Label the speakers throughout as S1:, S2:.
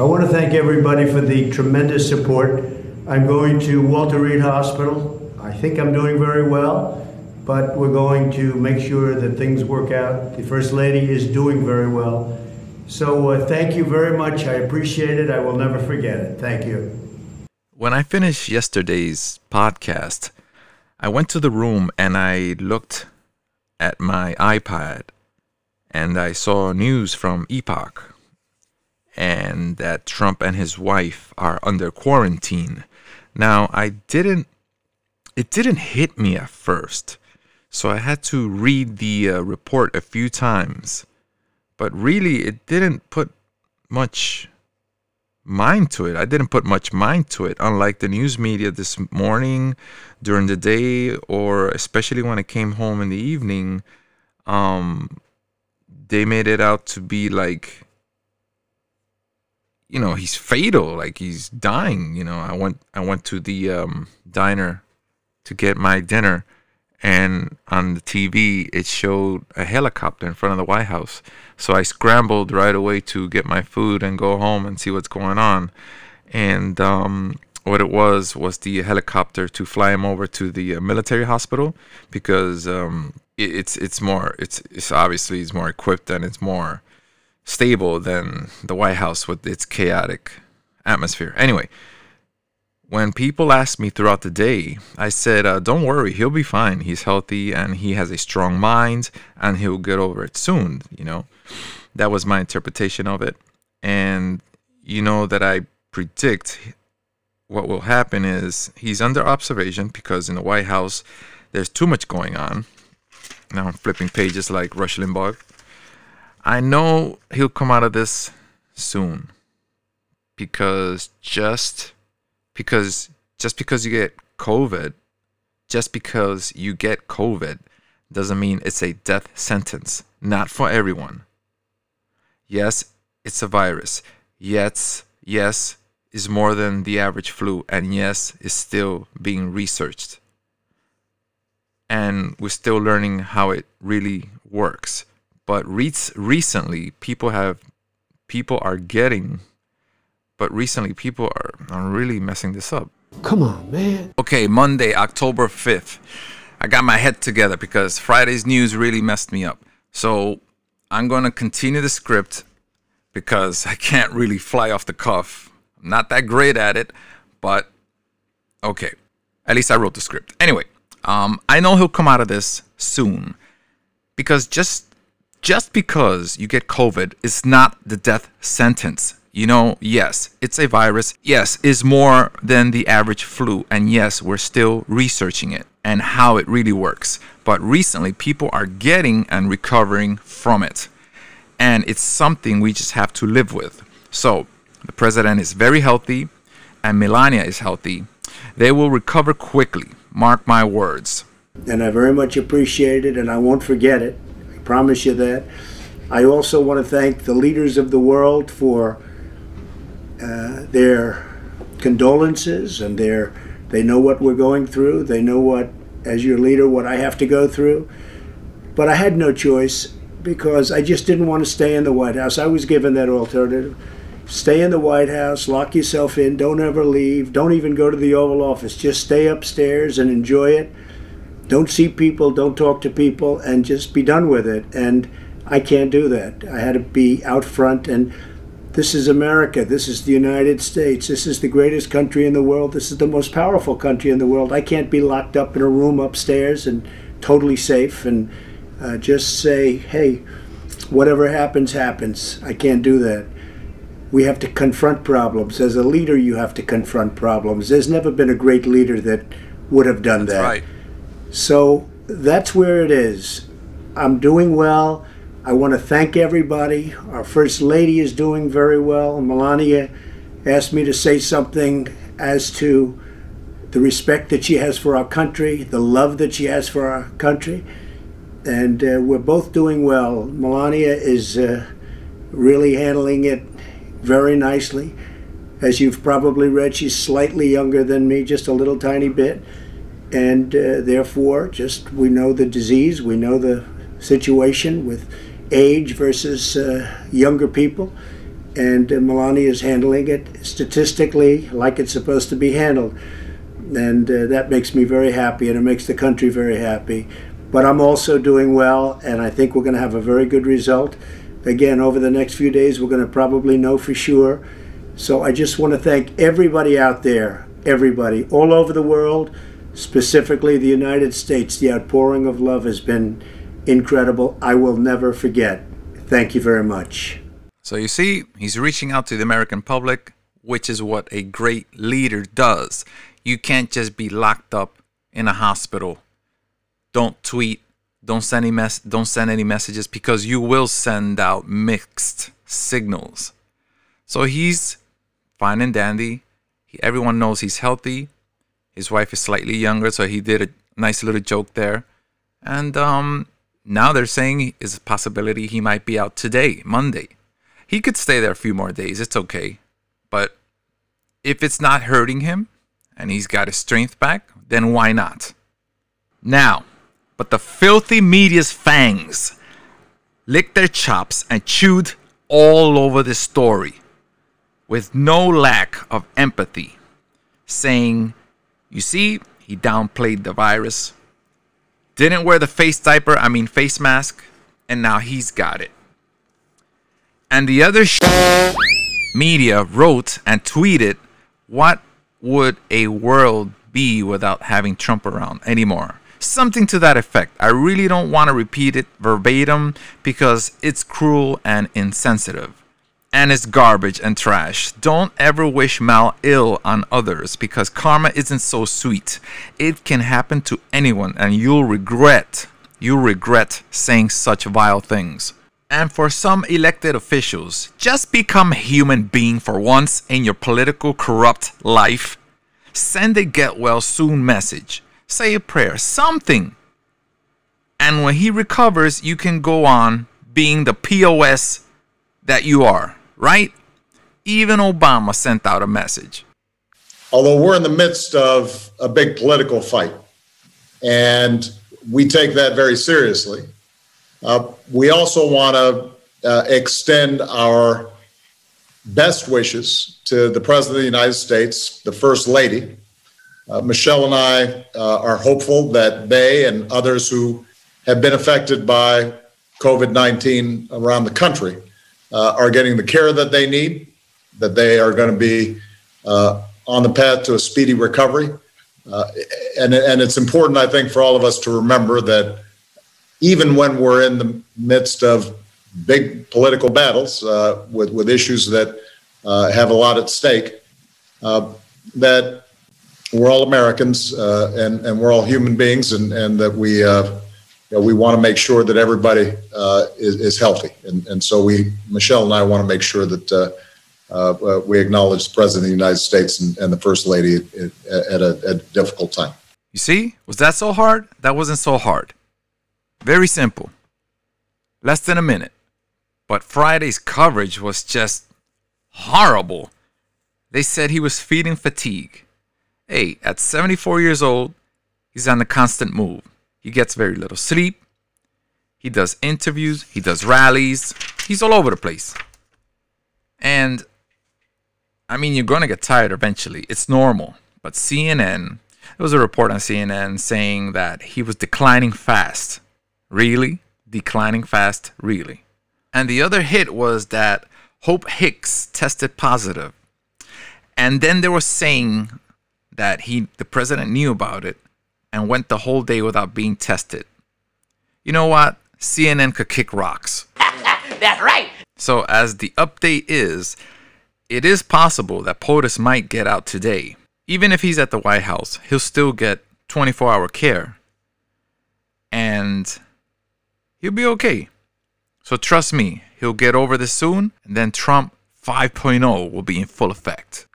S1: I want to thank everybody for the tremendous support. I'm going to Walter Reed Hospital. I think I'm doing very well, but we're going to make sure that things work out. The First Lady is doing very well. So uh, thank you very much. I appreciate it. I will never forget it. Thank you.
S2: When I finished yesterday's podcast, I went to the room and I looked at my iPad and I saw news from Epoch and that Trump and his wife are under quarantine. Now, I didn't it didn't hit me at first. So I had to read the uh, report a few times. But really it didn't put much mind to it. I didn't put much mind to it, unlike the news media this morning, during the day, or especially when I came home in the evening. Um, they made it out to be like you know he's fatal like he's dying you know. I went i went to the um, diner to get my dinner and on the tv it showed a helicopter in front of the white house. So i scrambled right away to get my food and go home and see what's going on. And um, what it was was the helicopter to fly him over to the uh, military hospital because um, it, it's it's more it's it's obviously it's more equipped and it's more stable than the White House with its chaotic atmosphere. Anyway, when people asked me throughout the day, I said, uh, "Don't worry, he'll be fine. He's healthy and he has a strong mind, and he'll get over it soon." You know, that was my interpretation of it, and you know that I predict what will happen is he's under observation because in the White House there's too much going on. Now I'm flipping pages like Rush Limbaugh. I know he'll come out of this soon because just because just because you get COVID, just because you get COVID doesn't mean it's a death sentence. Not for everyone. Yes, it's a virus. Yes, yes, is more than the average flu, and yes, is still being researched. And we're still learning how it really works. But re- recently, people have people are getting, but recently people are, are really messing this up.
S1: Come on, man.
S2: Okay, Monday, October 5th. I got my head together because Friday's news really messed me up. So I'm going to continue the script because I can't really fly off the cuff I'm not that great at it, but okay. At least I wrote the script. Anyway, um, I know he'll come out of this soon because just just because you get COVID is not the death sentence. You know, yes, it's a virus. Yes, is more than the average flu, and yes, we're still researching it and how it really works. But recently, people are getting and recovering from it, and it's something we just have to live with. So the president is very healthy, and Melania is healthy. They will recover quickly. Mark my words.
S1: And I very much appreciate it, and I won't forget it. Promise you that. I also want to thank the leaders of the world for uh, their condolences and their they know what we're going through. They know what, as your leader, what I have to go through. But I had no choice because I just didn't want to stay in the White House. I was given that alternative. Stay in the White House, lock yourself in, don't ever leave, don't even go to the Oval Office. Just stay upstairs and enjoy it. Don't see people, don't talk to people, and just be done with it. And I can't do that. I had to be out front, and this is America. This is the United States. This is the greatest country in the world. This is the most powerful country in the world. I can't be locked up in a room upstairs and totally safe and uh, just say, hey, whatever happens, happens. I can't do that we have to confront problems. As a leader, you have to confront problems. There's never been a great leader that would have done
S2: that's
S1: that.
S2: Right.
S1: So that's where it is. I'm doing well. I want to thank everybody. Our First Lady is doing very well. Melania asked me to say something as to the respect that she has for our country, the love that she has for our country. And uh, we're both doing well. Melania is uh, really handling it very nicely. As you've probably read, she's slightly younger than me, just a little tiny bit. And uh, therefore, just we know the disease, we know the situation with age versus uh, younger people. and uh, Melania is handling it statistically like it's supposed to be handled. And uh, that makes me very happy, and it makes the country very happy. But I'm also doing well, and I think we're going to have a very good result. Again, over the next few days, we're going to probably know for sure. So I just want to thank everybody out there, everybody, all over the world, specifically the United States. The outpouring of love has been incredible. I will never forget. Thank you very much.
S2: So you see, he's reaching out to the American public, which is what a great leader does. You can't just be locked up in a hospital. Don't tweet, don't send any mess don't send any messages because you will send out mixed signals. So he's fine and dandy. He, everyone knows he's healthy. His wife is slightly younger, so he did a nice little joke there. And um, now they're saying is a possibility he might be out today, Monday. He could stay there a few more days. It's okay. But if it's not hurting him and he's got his strength back, then why not? Now, but the filthy media's fangs licked their chops and chewed all over the story with no lack of empathy, saying, You see, he downplayed the virus, didn't wear the face diaper, I mean face mask, and now he's got it. And the other sh- media wrote and tweeted, What would a world be without having Trump around anymore? Something to that effect. I really don't want to repeat it verbatim because it's cruel and insensitive. And it's garbage and trash. Don't ever wish mal ill on others because karma isn't so sweet. It can happen to anyone and you'll regret, you'll regret saying such vile things. And for some elected officials, just become human being for once in your political corrupt life. Send a get well soon message. Say a prayer, something. And when he recovers, you can go on being the POS that you are, right? Even Obama sent out a message.
S3: Although we're in the midst of a big political fight, and we take that very seriously, uh, we also want to uh, extend our best wishes to the President of the United States, the First Lady. Uh, Michelle and I uh, are hopeful that they and others who have been affected by COVID 19 around the country uh, are getting the care that they need, that they are going to be uh, on the path to a speedy recovery. and, and it's important, I think, for all of us to remember that even when we're in the midst of big political battles uh, with with issues that uh, have a lot at stake, uh, that we're all Americans uh, and and we're all human beings, and and that we. Uh, you know, we want to make sure that everybody uh, is, is, healthy, and, and so we, Michelle and I, want to make sure that we acknowledge the President of the United States and, and the First Lady at, at, a, at a difficult time.
S2: You see, was that so hard? That wasn't so hard. Very simple. Less than a minute. But Friday's coverage was just horrible. They said he was feeding fatigue. Hey, at 74 years old, he's on the constant move. He gets very little sleep. He does interviews, he does rallies. He's all over the place. And I mean, you're going to get tired eventually. It's normal. But CNN, there was a report on CNN saying that he was declining fast really, declining fast, really. And the other hit was that Hope Hicks tested positive. And then they were saying that he the president knew about it and went the whole day without being tested. You know what? CNN could kick rocks.
S4: That's right.
S2: So as the update is, it is possible that POTUS might get out today. Even if he's at the White House, he'll still get 24 hour care. And he'll be okay. So trust me, he'll get over this soon, and then Trump 5.0 will be in full effect.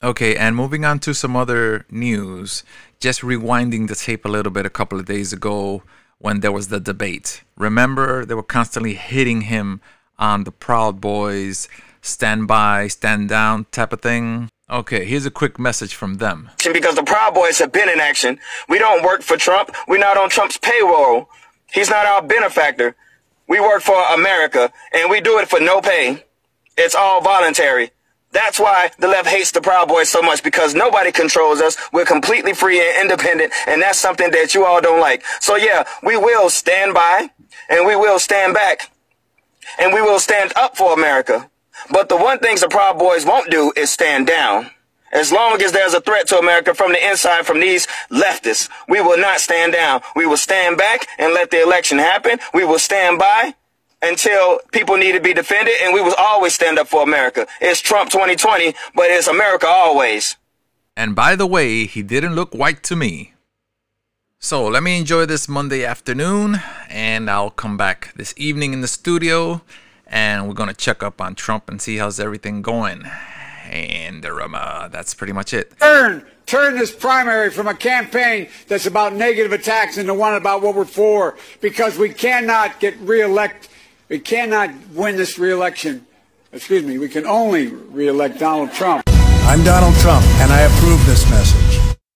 S2: Okay, and moving on to some other news, just rewinding the tape a little bit a couple of days ago when there was the debate. Remember, they were constantly hitting him on the Proud Boys, stand by, stand down type of thing. Okay, here's a quick message from them.
S5: Because the Proud Boys have been in action. We don't work for Trump. We're not on Trump's payroll.
S4: He's not our benefactor. We work for America and we do it for no pay. It's all voluntary. That's why the left hates the Proud Boys so much because nobody controls us. We're completely free and independent, and that's something that you all don't like. So yeah, we will stand by and we will stand back and we will stand up for America. But the one thing the Proud Boys won't do is stand down. As long as there's a threat to America from the inside from these leftists, we will not stand down. We will stand back and let the election happen. We will stand by until people need to be defended, and we will always stand up for America. It's Trump 2020, but it's America always.
S2: And by the way, he didn't look white to me. So let me enjoy this Monday afternoon, and I'll come back this evening in the studio, and we're gonna check up on Trump and see how's everything going. And uh, that's pretty much it.
S5: Turn, turn this primary from a campaign that's about negative attacks into one about what we're for, because we cannot get reelect we cannot win this reelection. Excuse me, we can only reelect Donald Trump.
S6: I'm Donald Trump, and I approve this message.